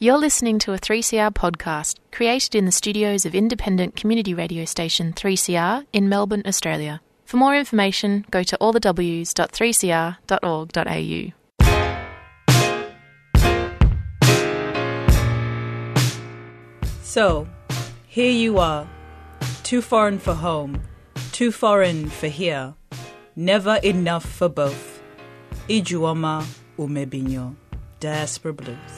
You're listening to a 3CR podcast created in the studios of independent community radio station 3CR in Melbourne, Australia. For more information, go to allthews.3cr.org.au. So, here you are, too foreign for home, too foreign for here, never enough for both. Ijeoma Umebinyuo, Diaspora Blues.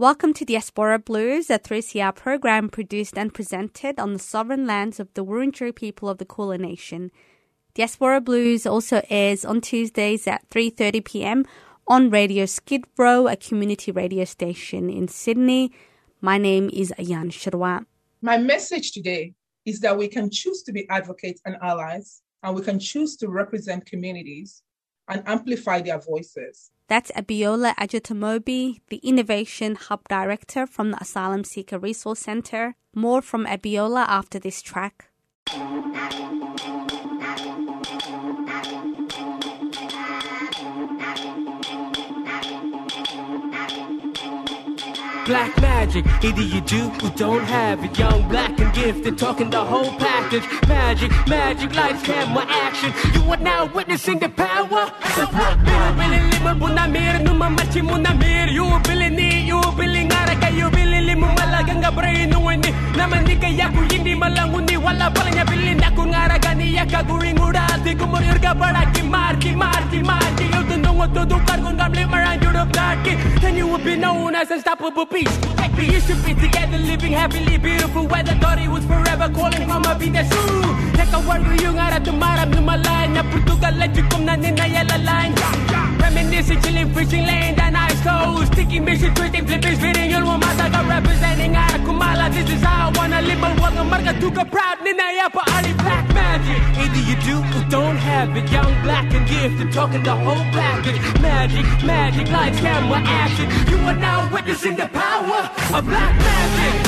Welcome to Diaspora Blues, a 3CR program produced and presented on the sovereign lands of the Wurundjeri people of the Kulin Nation. Diaspora Blues also airs on Tuesdays at 3:30 p.m. on Radio Skid Row, a community radio station in Sydney. My name is Ayan Sharwa. My message today is that we can choose to be advocates and allies, and we can choose to represent communities and amplify their voices. That's Abiola Ajetomobi, the Innovation Hub Director from the Asylum Seeker Resource Centre. More from Abiola after this track. Black magic, either you do or don't have it. Young, black, and gifted, talking the whole package. Magic, magic, lights, camera, action. You are now witnessing the power. You billing ni, you billing araka, you billing limu malaganga brain ni. Naman ni kaya ko hindi malanguni, wala pala niya bilin ako ngaraga ni yaka guring urati. Kumurir ka para kimarki, marki, marki. You tunong tutukar kung gamli marang Europe darky. Then you would be known as unstoppable beast. We used to be together, living happily, beautiful weather. Thought it was forever, calling from a vida su. Teka wargo yung ara tumarap numalan. Na Portugal, let you come na ninayala line. Reminiscing, chilling, fishing, laying down ice cold. Sticky mission, twisting, flipping, spitting. You'll want my representing ara kumala. This is how I wanna live, but wag marga tuka proud. Ninaya pa ali black magic. Either you do or don't have it. Young, black, and gifted, talking the whole package. Magic, magic, lights, camera, action. You are now witnessing the power of black magic.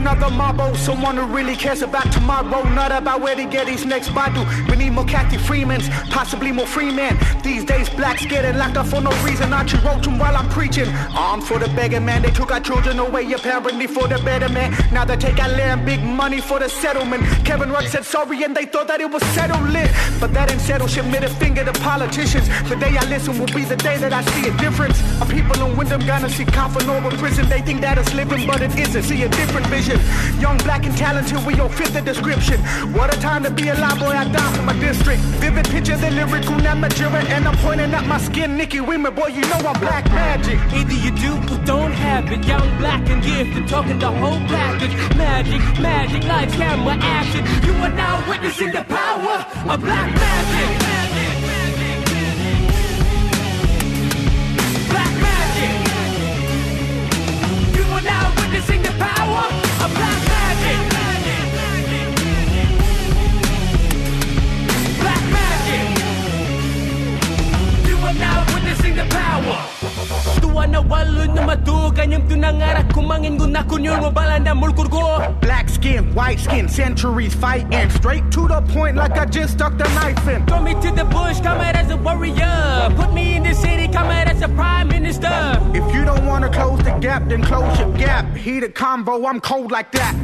Another Mabo? Someone who really cares about tomorrow, not about where to get his next Badu. We need more Cathy Freemans, possibly more free men. These days, blacks getting locked up for no reason. Archie wrote them while I'm preaching. Armed for the beggar man, they took our children away apparently for the better man. Now they take our land, big money for the settlement. Kevin Rudd said sorry and they thought that it was settled. But that ain't settled shit, made a finger to politicians. The day I listen will be the day that I see a difference. Of people in Wyndham gonna see coffin over prison. They think that it's living, but it isn't. See a different vision. Young, black, and talented, we all fit the description. What a time to be alive, boy, I die for my district. Vivid picture, the lyrical not Namatjira, and I'm pointing at my skin, Nicky Winmar, boy, you know I'm black magic. Either you do or don't have it. Young, black, and gifted, talking the whole package. Magic, magic, lights, camera, action. You are now witnessing the power of black magic. Black magic. You are now witnessing the power the power. Na walo na matugan yung tunangarak kumangin guna kunyon mo balanda mulkurgo. Black skin, white skin, centuries fighting. Straight to the point like I just stuck the knife in. Throw me to the bush, come out as a warrior. Put me in the city, come out as a prime minister. If you don't wanna close the gap, then close your gap. Heat a combo, I'm cold like that.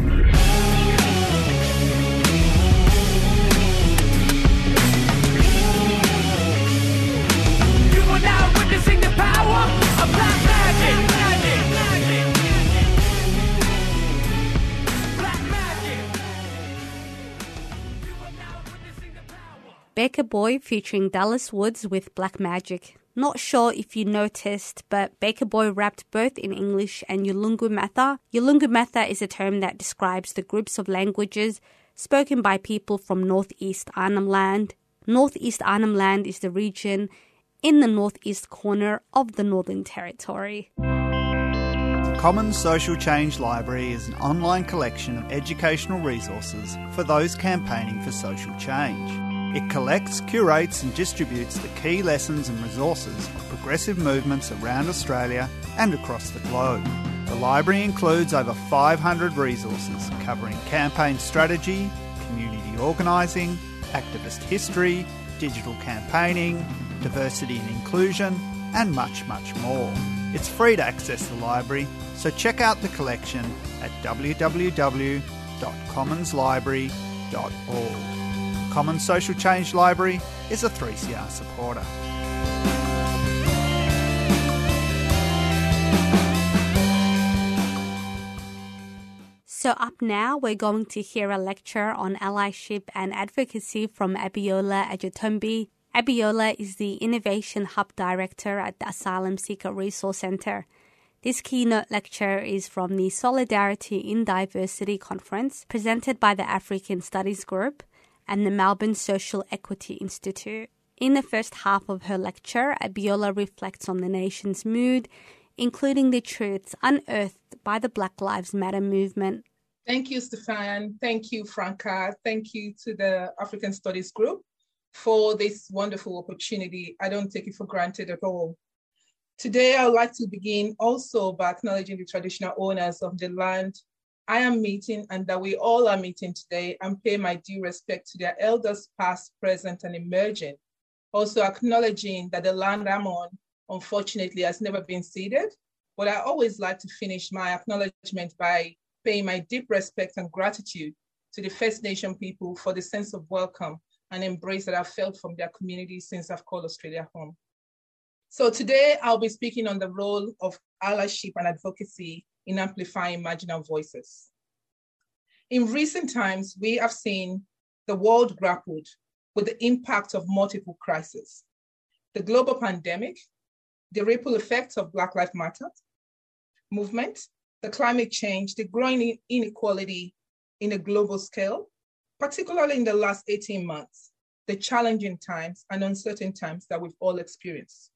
Baker Boy featuring Dallas Woods with Black Magic. Not sure if you noticed, but Baker Boy rapped both in English and Yolngu Matha. Yolngu Matha is a term that describes the groups of languages spoken by people from northeast Arnhem Land. Northeast Arnhem Land is the region in the northeast corner of the Northern Territory. Commons Social Change Library is an online collection of educational resources for those campaigning for social change. It collects, curates, and distributes the key lessons and resources of progressive movements around Australia and across the globe. The library includes over 500 resources covering campaign strategy, community organising, activist history, digital campaigning, diversity and inclusion, and much, much more. It's free to access the library, so check out the collection at www.commonslibrary.org. Commons Social Change Library is a 3CR supporter. So, up now, we're going to hear a lecture on allyship and advocacy from Abiola Ajetomobi. Abiola is the Innovation Hub Director at the Asylum Seeker Resource Centre. This keynote lecture is from the Solidarity in Diversity conference presented by the African Studies Group and the Melbourne Social Equity Institute. In the first half of her lecture, Abiola reflects on the nation's mood, including the truths unearthed by the Black Lives Matter movement. Thank you, Stefan. Thank you, Franca. Thank you to the African Studies Group for this wonderful opportunity. I don't take it for granted at all. Today, I would like to begin also by acknowledging the traditional owners of the land I am meeting and that we all are meeting today and pay my due respect to their elders past, present, and emerging. Also acknowledging that the land I'm on, unfortunately, has never been ceded. But I always like to finish my acknowledgement by paying my deep respect and gratitude to the First Nation people for the sense of welcome and embrace that I've felt from their community since I've called Australia home. So today I'll be speaking on the role of allyship and advocacy in amplifying marginal voices. In recent times, we have seen the world grappled with the impact of multiple crises. The global pandemic, the ripple effects of Black Lives Matter movement, the climate change, the growing inequality in a global scale, particularly in the last 18 months, the challenging times and uncertain times that we've all experienced.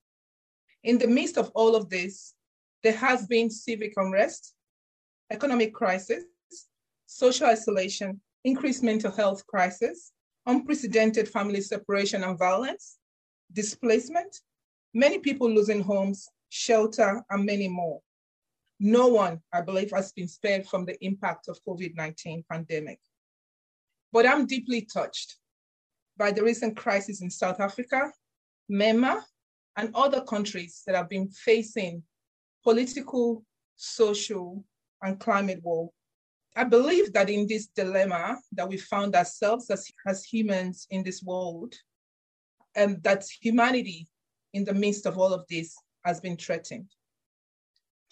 In the midst of all of this, there has been civic unrest, economic crisis, social isolation, increased mental health crisis, unprecedented family separation and violence, displacement, many people losing homes, shelter, and many more. No one, I believe, has been spared from the impact of COVID-19 pandemic. But I'm deeply touched by the recent crisis in South Africa, Myanmar, and other countries that have been facing political, social, and climate war. I believe that in this dilemma that we found ourselves as, as humans in this world, and that humanity in the midst of all of this has been threatened.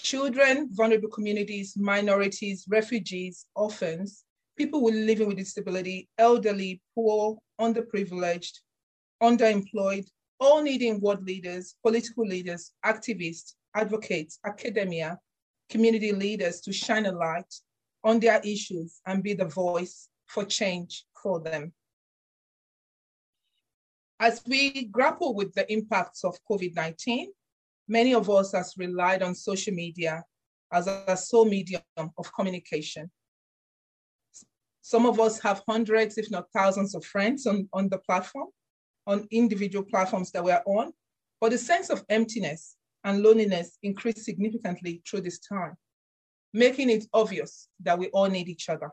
Children, vulnerable communities, minorities, refugees, orphans, people with living with disability, elderly, poor, underprivileged, underemployed, all needing world leaders, political leaders, activists, advocates, academia, community leaders to shine a light on their issues and be the voice for change for them. As we grapple with the impacts of COVID 19, many of us has relied on social media as a sole medium of communication. Some of us have hundreds, if not thousands, of friends on, on the platform, on individual platforms that we're on, but the sense of emptiness and loneliness increased significantly through this time, making it obvious that we all need each other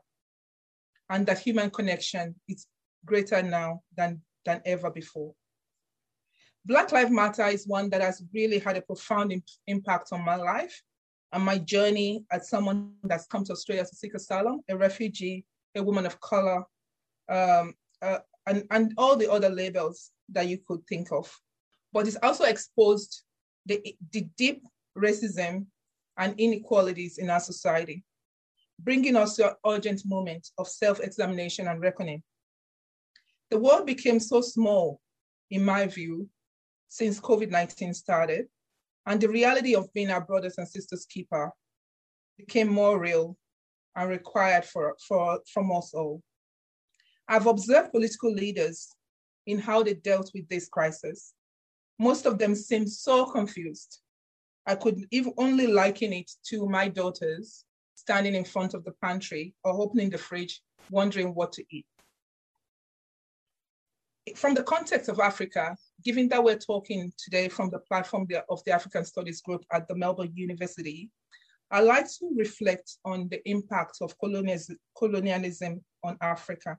and that human connection is greater now than, than ever before. Black Lives Matter is one that has really had a profound imp- impact on my life and my journey as someone that's come to Australia to seek asylum, a refugee, a woman of color, um, uh, and, and all the other labels that you could think of. But it's also exposed the, the deep racism and inequalities in our society, bringing us to an urgent moment of self examination and reckoning. The world became so small, in my view, since COVID 19 started, and the reality of being our brothers and sisters' keeper became more real and required for, for, from us all. I've observed political leaders in how they dealt with this crisis. Most of them seemed so confused. I could even only liken it to my daughters standing in front of the pantry or opening the fridge, wondering what to eat. From the context of Africa, given that we're talking today from the platform of the African Studies Group at the Melbourne University, I'd like to reflect on the impact of colonialism on Africa.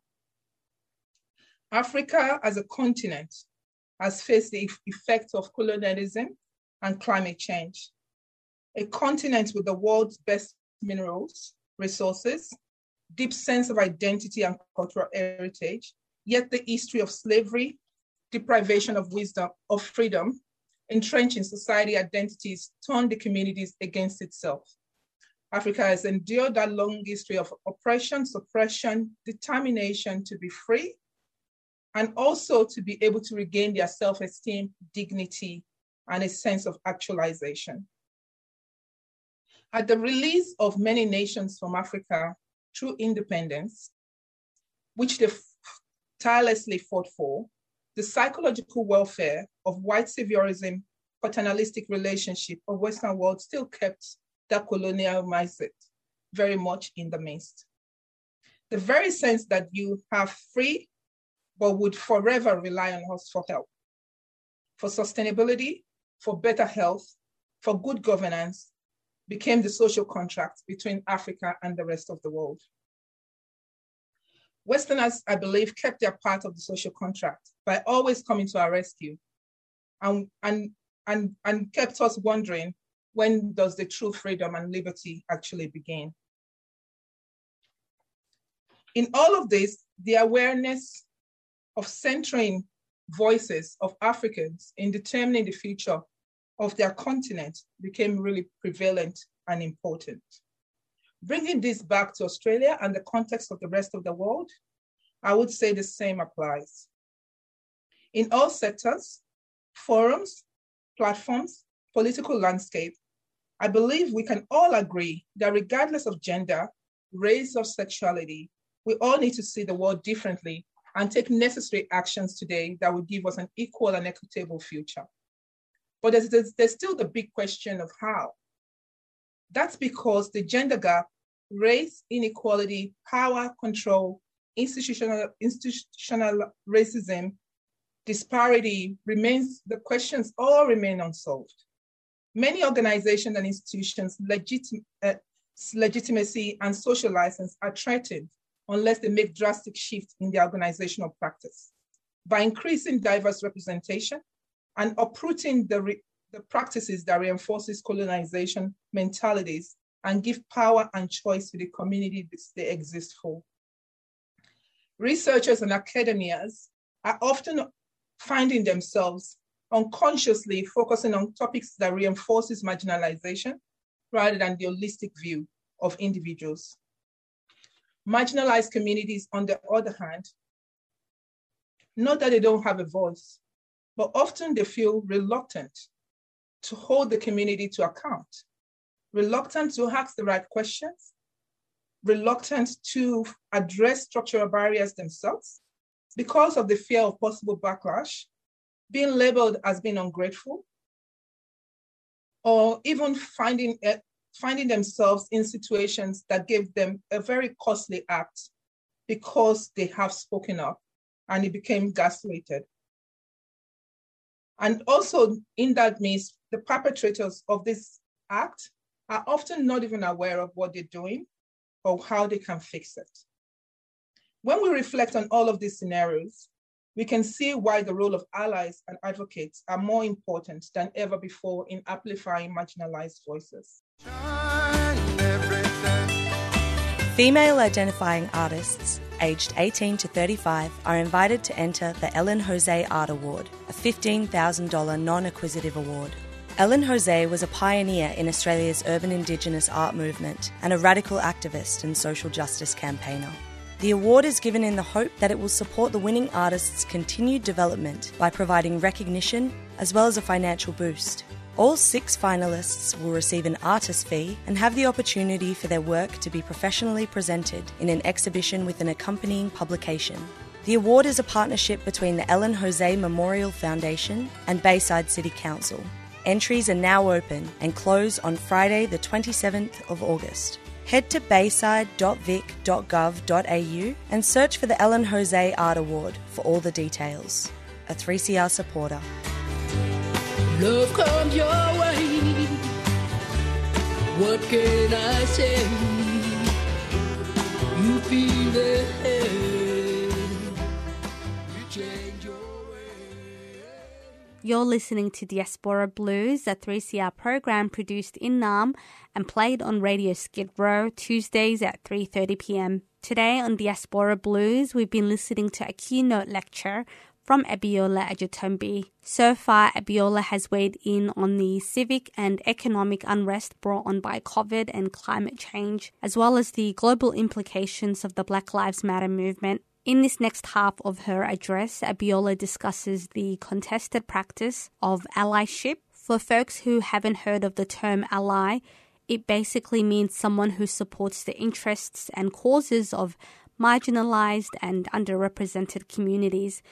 Africa as a continent has faced the effects of colonialism and climate change. A continent with the world's best minerals, resources, deep sense of identity and cultural heritage, yet the history of slavery, deprivation of wisdom, of freedom, entrenching society identities turn the communities against itself. Africa has endured that long history of oppression, suppression, determination to be free, and also to be able to regain their self esteem, dignity, and a sense of actualization. At the release of many nations from Africa through independence, which they tirelessly fought for, the psychological welfare of white saviorism, paternalistic relationship of Western world still kept that colonial mindset very much in the midst. The very sense that you have free, but would forever rely on us for help, for sustainability, for better health, for good governance, became the social contract between Africa and the rest of the world. Westerners, I believe, kept their part of the social contract by always coming to our rescue and, and, and, and kept us wondering when does the true freedom and liberty actually begin? In all of this, the awareness of centering voices of Africans in determining the future of their continent became really prevalent and important. Bringing this back to Australia and the context of the rest of the world, I would say the same applies. In all sectors, forums, platforms, political landscape, I believe we can all agree that regardless of gender, race, or sexuality, we all need to see the world differently and take necessary actions today that will give us an equal and equitable future. But there's, there's, there's still the big question of how. That's because the gender gap, race inequality, power control, institutional, institutional racism, disparity remains, the questions all remain unsolved. Many organizations and institutions' legitim- uh, legitimacy and social license are threatened unless they make drastic shifts in their organizational practice. By increasing diverse representation and uprooting the, re- the practices that reinforces colonization mentalities and give power and choice to the community they exist for. Researchers and academias are often finding themselves unconsciously focusing on topics that reinforces marginalization rather than the holistic view of individuals. Marginalized communities, on the other hand, not that they don't have a voice, but often they feel reluctant to hold the community to account, reluctant to ask the right questions, reluctant to address structural barriers themselves because of the fear of possible backlash being labeled as being ungrateful, or even finding, uh, finding themselves in situations that gave them a very costly act because they have spoken up and it became gaslighted. And also, in that means, the perpetrators of this act are often not even aware of what they're doing or how they can fix it. When we reflect on all of these scenarios, we can see why the role of allies and advocates are more important than ever before in amplifying marginalized voices. Female identifying artists aged 18 to 35 are invited to enter the Ellen Jose Art Award, a $15,000 non acquisitive award. Ellen Jose was a pioneer in Australia's urban Indigenous art movement and a radical activist and social justice campaigner. The award is given in the hope that it will support the winning artist's continued development by providing recognition, as well as a financial boost. All six finalists will receive an artist fee and have the opportunity for their work to be professionally presented in an exhibition with an accompanying publication. The award is a partnership between the Ellen Jose Memorial Foundation and Bayside City Council. Entries are now open and close on Friday, the 27th of August. Head to bayside.vic.gov.au and search for the Ellen Jose Art Award for all the details. A 3CR supporter. Love comes your way. What can I say? You feel. You You're listening to Diaspora Blues, a 3CR program produced in Nam and played on Radio Skid Row Tuesdays at 3:30 p.m. Today on Diaspora Blues, we've been listening to a keynote lecture from Abiola Ajetomobi. So far, Abiola has weighed in on the civic and economic unrest brought on by COVID and climate change, as well as the global implications of the Black Lives Matter movement. In this next half of her address, Abiola discusses the contested practice of allyship. For folks who haven't heard of the term ally, it basically means someone who supports the interests and causes of marginalized and underrepresented communities.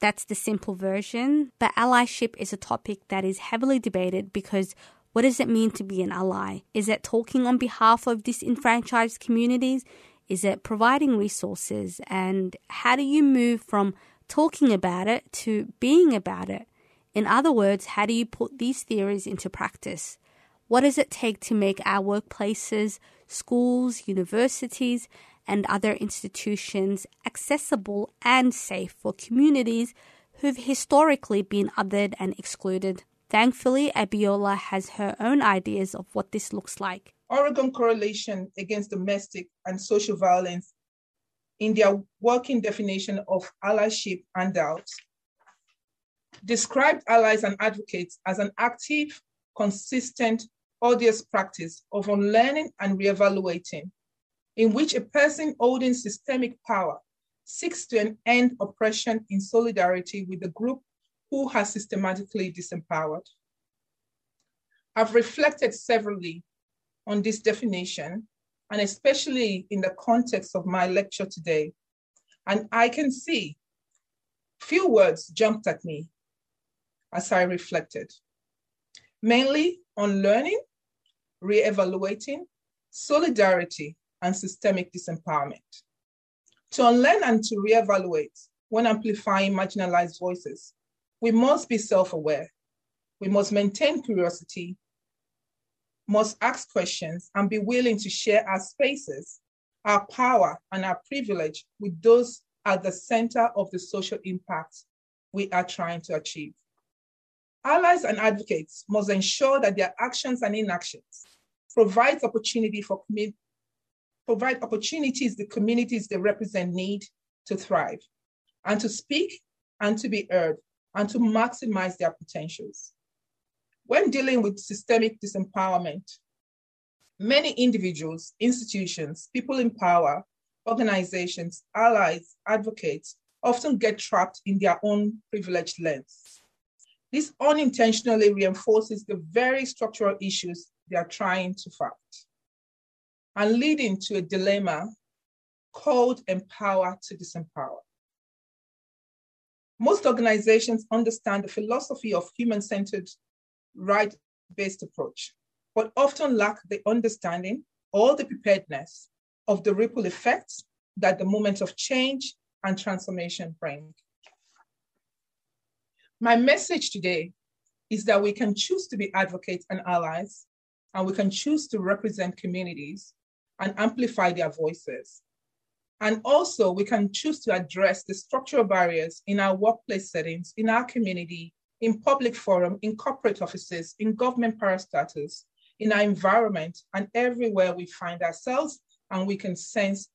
That's the simple version. But allyship is a topic that is heavily debated because what does it mean to be an ally? Is it talking on behalf of disenfranchised communities? Is it providing resources? And how do you move from talking about it to being about it? In other words, how do you put these theories into practice? What does it take to make our workplaces, schools, universities, and other institutions accessible and safe for communities who've historically been othered and excluded? Thankfully, Abiola has her own ideas of what this looks like. Oregon Coalition Against Domestic and Social Violence in their working definition of allyship handouts described allies and advocates as an active, consistent, odious practice of unlearning and reevaluating, in which a person holding systemic power seeks to end oppression in solidarity with the group who has systematically disempowered. I've reflected severally on this definition, and especially in the context of my lecture today. And I can see few words jumped at me as I reflected, mainly on learning, re-evaluating, solidarity, and systemic disempowerment. To unlearn and to re-evaluate when amplifying marginalized voices, we must be self-aware. We must maintain curiosity, must ask questions, and be willing to share our spaces, our power, and our privilege with those at the center of the social impact we are trying to achieve. Allies and advocates must ensure that their actions and inactions provide opportunity for provide opportunities the communities they represent need to thrive and to speak and to be heard and to maximize their potentials. When dealing with systemic disempowerment, many individuals, institutions, people in power, organizations, allies, advocates often get trapped in their own privileged lens. This unintentionally reinforces the very structural issues they are trying to fight and leading to a dilemma called empower to disempower. Most organizations understand the philosophy of human centered, right based approach, but often lack the understanding or the preparedness of the ripple effects that the moments of change and transformation bring. My message today is that we can choose to be advocates and allies, and we can choose to represent communities and amplify their voices. And also, we can choose to address the structural barriers in our workplace settings, in our community, in public forum, in corporate offices, in government parastatals, in our environment, and everywhere we find ourselves and we can sense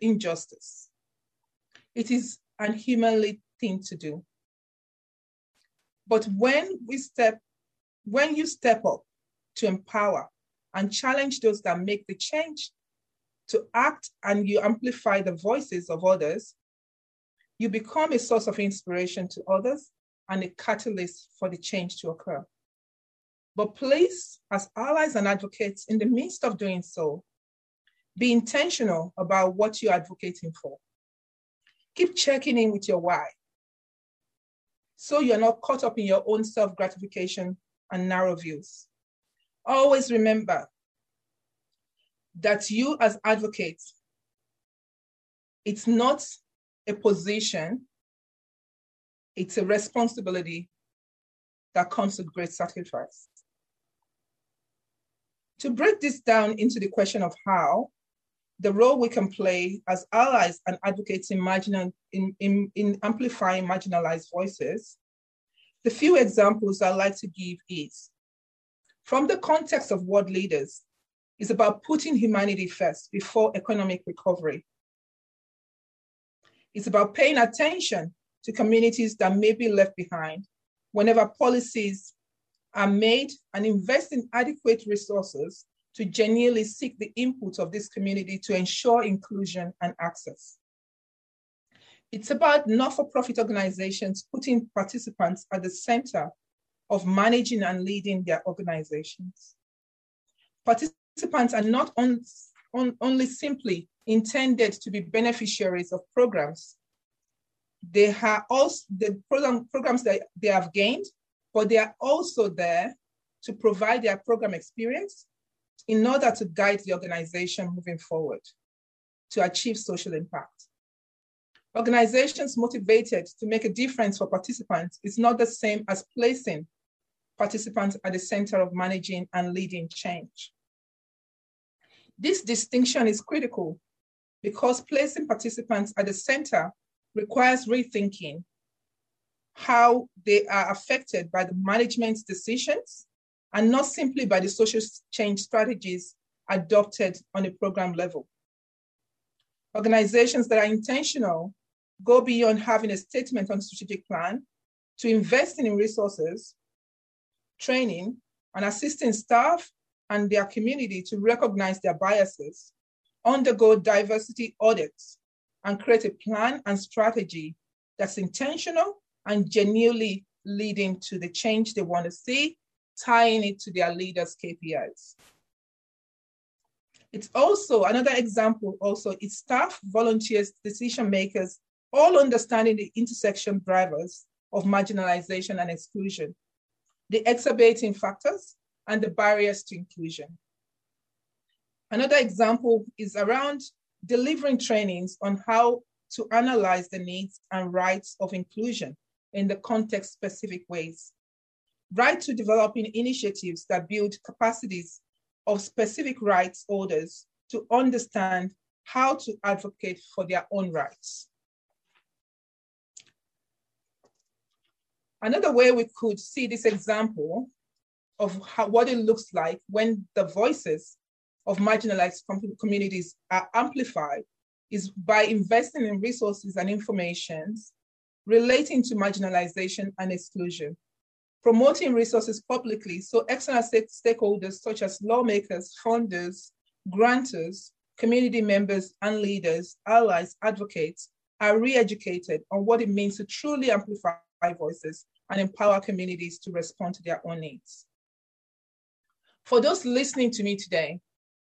injustice. It is an humanly thing to do. But when we step, when you step up to empower and challenge those that make the change to act and you amplify the voices of others, you become a source of inspiration to others and a catalyst for the change to occur. But please, as allies and advocates, in the midst of doing so, be intentional about what you're advocating for. Keep checking in with your why. So you're not caught up in your own self gratification and narrow views. Always remember that you, as advocates, it's not a position, it's a responsibility that comes with great sacrifice. To break this down into the question of how, the role we can play as allies and advocates in, marginal, in, in, in amplifying marginalized voices, the few examples I'd like to give is, from the context of world leaders, is about putting humanity first before economic recovery. It's about paying attention to communities that may be left behind whenever policies are made and invest in adequate resources to genuinely seek the input of this community to ensure inclusion and access. It's about not-for-profit organizations putting participants at the center of managing and leading their organizations. Participants are not on, on, only simply intended to be beneficiaries of programs. They have also the program, programs that they have gained, but they are also there to provide their program experience in order to guide the organization moving forward to achieve social impact. Organizations motivated to make a difference for participants is not the same as placing participants at the center of managing and leading change. This distinction is critical because placing participants at the center requires rethinking how they are affected by the management's decisions and not simply by the social change strategies adopted on a program level. Organizations that are intentional go beyond having a statement on strategic plan to investing in resources, training, and assisting staff and their community to recognize their biases, undergo diversity audits, and create a plan and strategy that's intentional and genuinely leading to the change they want to see tying it to their leaders' KPIs. It's also another example, also, it's staff, volunteers, decision makers, all understanding the intersection drivers of marginalization and exclusion, the exacerbating factors, and the barriers to inclusion. Another example is around delivering trainings on how to analyze the needs and rights of inclusion in the context specific ways right to developing initiatives that build capacities of specific rights holders to understand how to advocate for their own rights. Another way we could see this example of how, what it looks like when the voices of marginalized communities are amplified is by investing in resources and informations relating to marginalization and exclusion promoting resources publicly so external stakeholders such as lawmakers, funders, grantors, community members and leaders, allies, advocates are re-educated on what it means to truly amplify voices and empower communities to respond to their own needs. For those listening to me today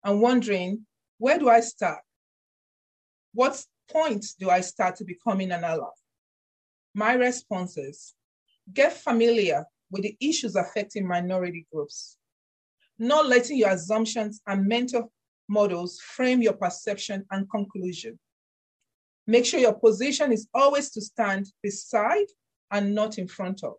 and wondering, where do I start? What point do I start to becoming an ally? My response is, get familiar with the issues affecting minority groups, not letting your assumptions and mental models frame your perception and conclusion. Make sure your position is always to stand beside and not in front of.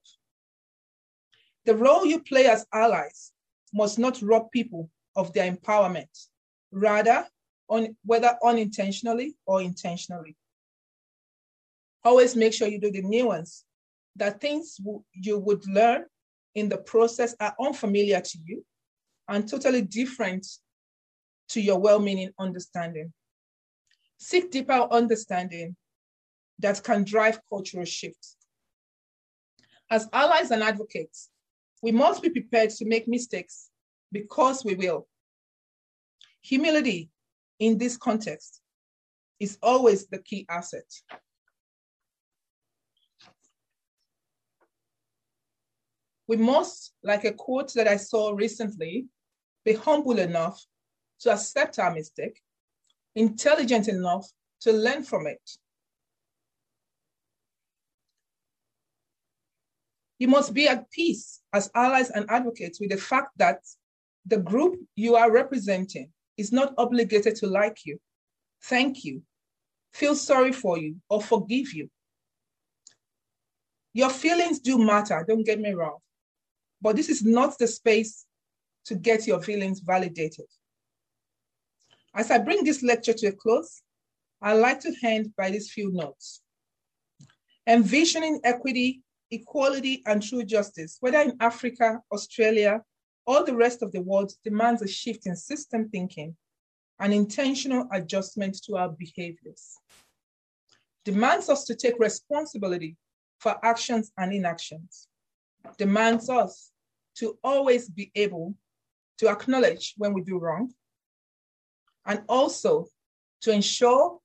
The role you play as allies must not rob people of their empowerment, rather, on, whether unintentionally or intentionally. Always make sure you do the nuance that things you would learn in the process are unfamiliar to you and totally different to your well meaning understanding. Seek deeper understanding that can drive cultural shifts. As allies and advocates, we must be prepared to make mistakes because we will. Humility in this context is always the key asset. We must, like a quote that I saw recently, be humble enough to accept our mistake, intelligent enough to learn from it. You must be at peace as allies and advocates with the fact that the group you are representing is not obligated to like you, thank you, feel sorry for you, or forgive you. Your feelings do matter, don't get me wrong, but this is not the space to get your feelings validated. As I bring this lecture to a close, I'd like to end by these few notes. Envisioning equity, equality, and true justice, whether in Africa, Australia, or the rest of the world, demands a shift in system thinking and intentional adjustment to our behaviors. Demands us to take responsibility for actions and inactions. Demands us to always be able to acknowledge when we do wrong and also to ensure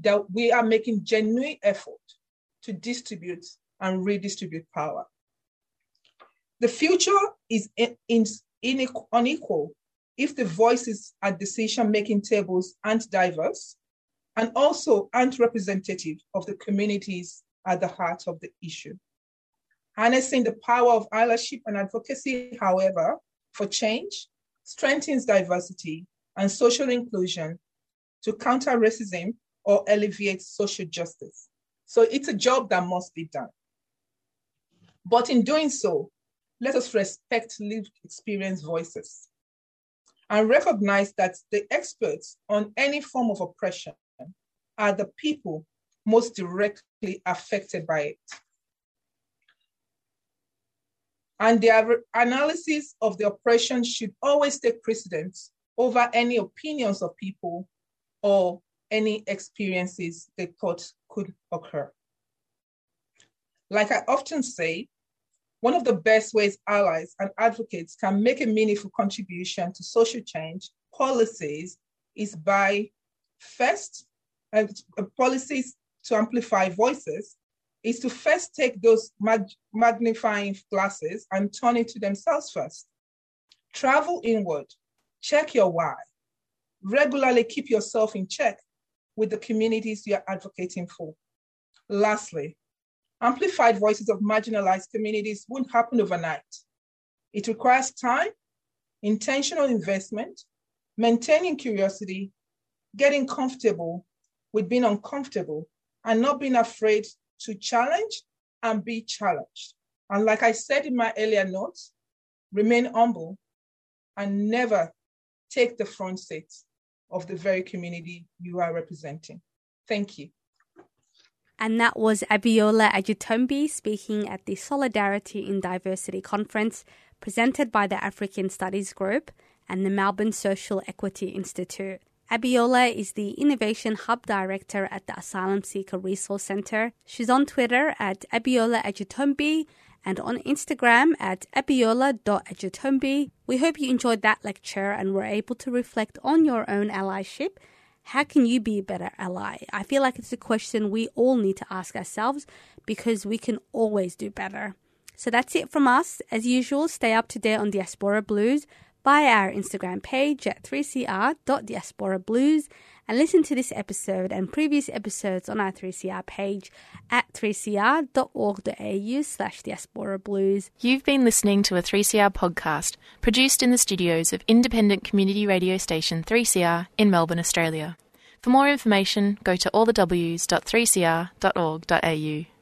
that we are making genuine effort to distribute and redistribute power. The future is in, in, unequal if the voices at decision making tables aren't diverse and also aren't representative of the communities at the heart of the issue. Harnessing the power of allyship and advocacy, however, for change strengthens diversity and social inclusion to counter racism or alleviate social justice. So it's a job that must be done. But in doing so, let us respect lived experience voices and recognize that the experts on any form of oppression are the people most directly affected by it. And their analysis of the oppression should always take precedence over any opinions of people or any experiences they thought could occur. Like I often say, one of the best ways allies and advocates can make a meaningful contribution to social change policies is by first, uh, policies to amplify voices is to first take those mag- magnifying glasses and turn it to themselves first. Travel inward, check your why. Regularly keep yourself in check with the communities you're advocating for. Lastly, amplified voices of marginalized communities won't happen overnight. It requires time, intentional investment, maintaining curiosity, getting comfortable with being uncomfortable, and not being afraid to challenge and be challenged. And like I said in my earlier notes, remain humble and never take the front seat of the very community you are representing. Thank you. And that was Abiola Ajetomobi speaking at the Solidarity in Diversity conference presented by the African Studies Group and the Melbourne Social Equity Institute. Abiola is the Innovation Hub Director at the Asylum Seeker Resource Centre. She's on Twitter at Abiola Ajitombi and on Instagram at abiola.ajitombi. We hope you enjoyed that lecture and were able to reflect on your own allyship. How can you be a better ally? I feel like it's a question we all need to ask ourselves because we can always do better. So that's it from us. As usual, stay up to date on Diaspora Blues via our Instagram page at 3cr.diasporablues and listen to this episode and previous episodes on our 3CR page at 3cr.org.au slash diaspora blues. You've been listening to a 3CR podcast produced in the studios of independent community radio station 3CR in Melbourne, Australia. For more information, go to allthews.3cr.org.au.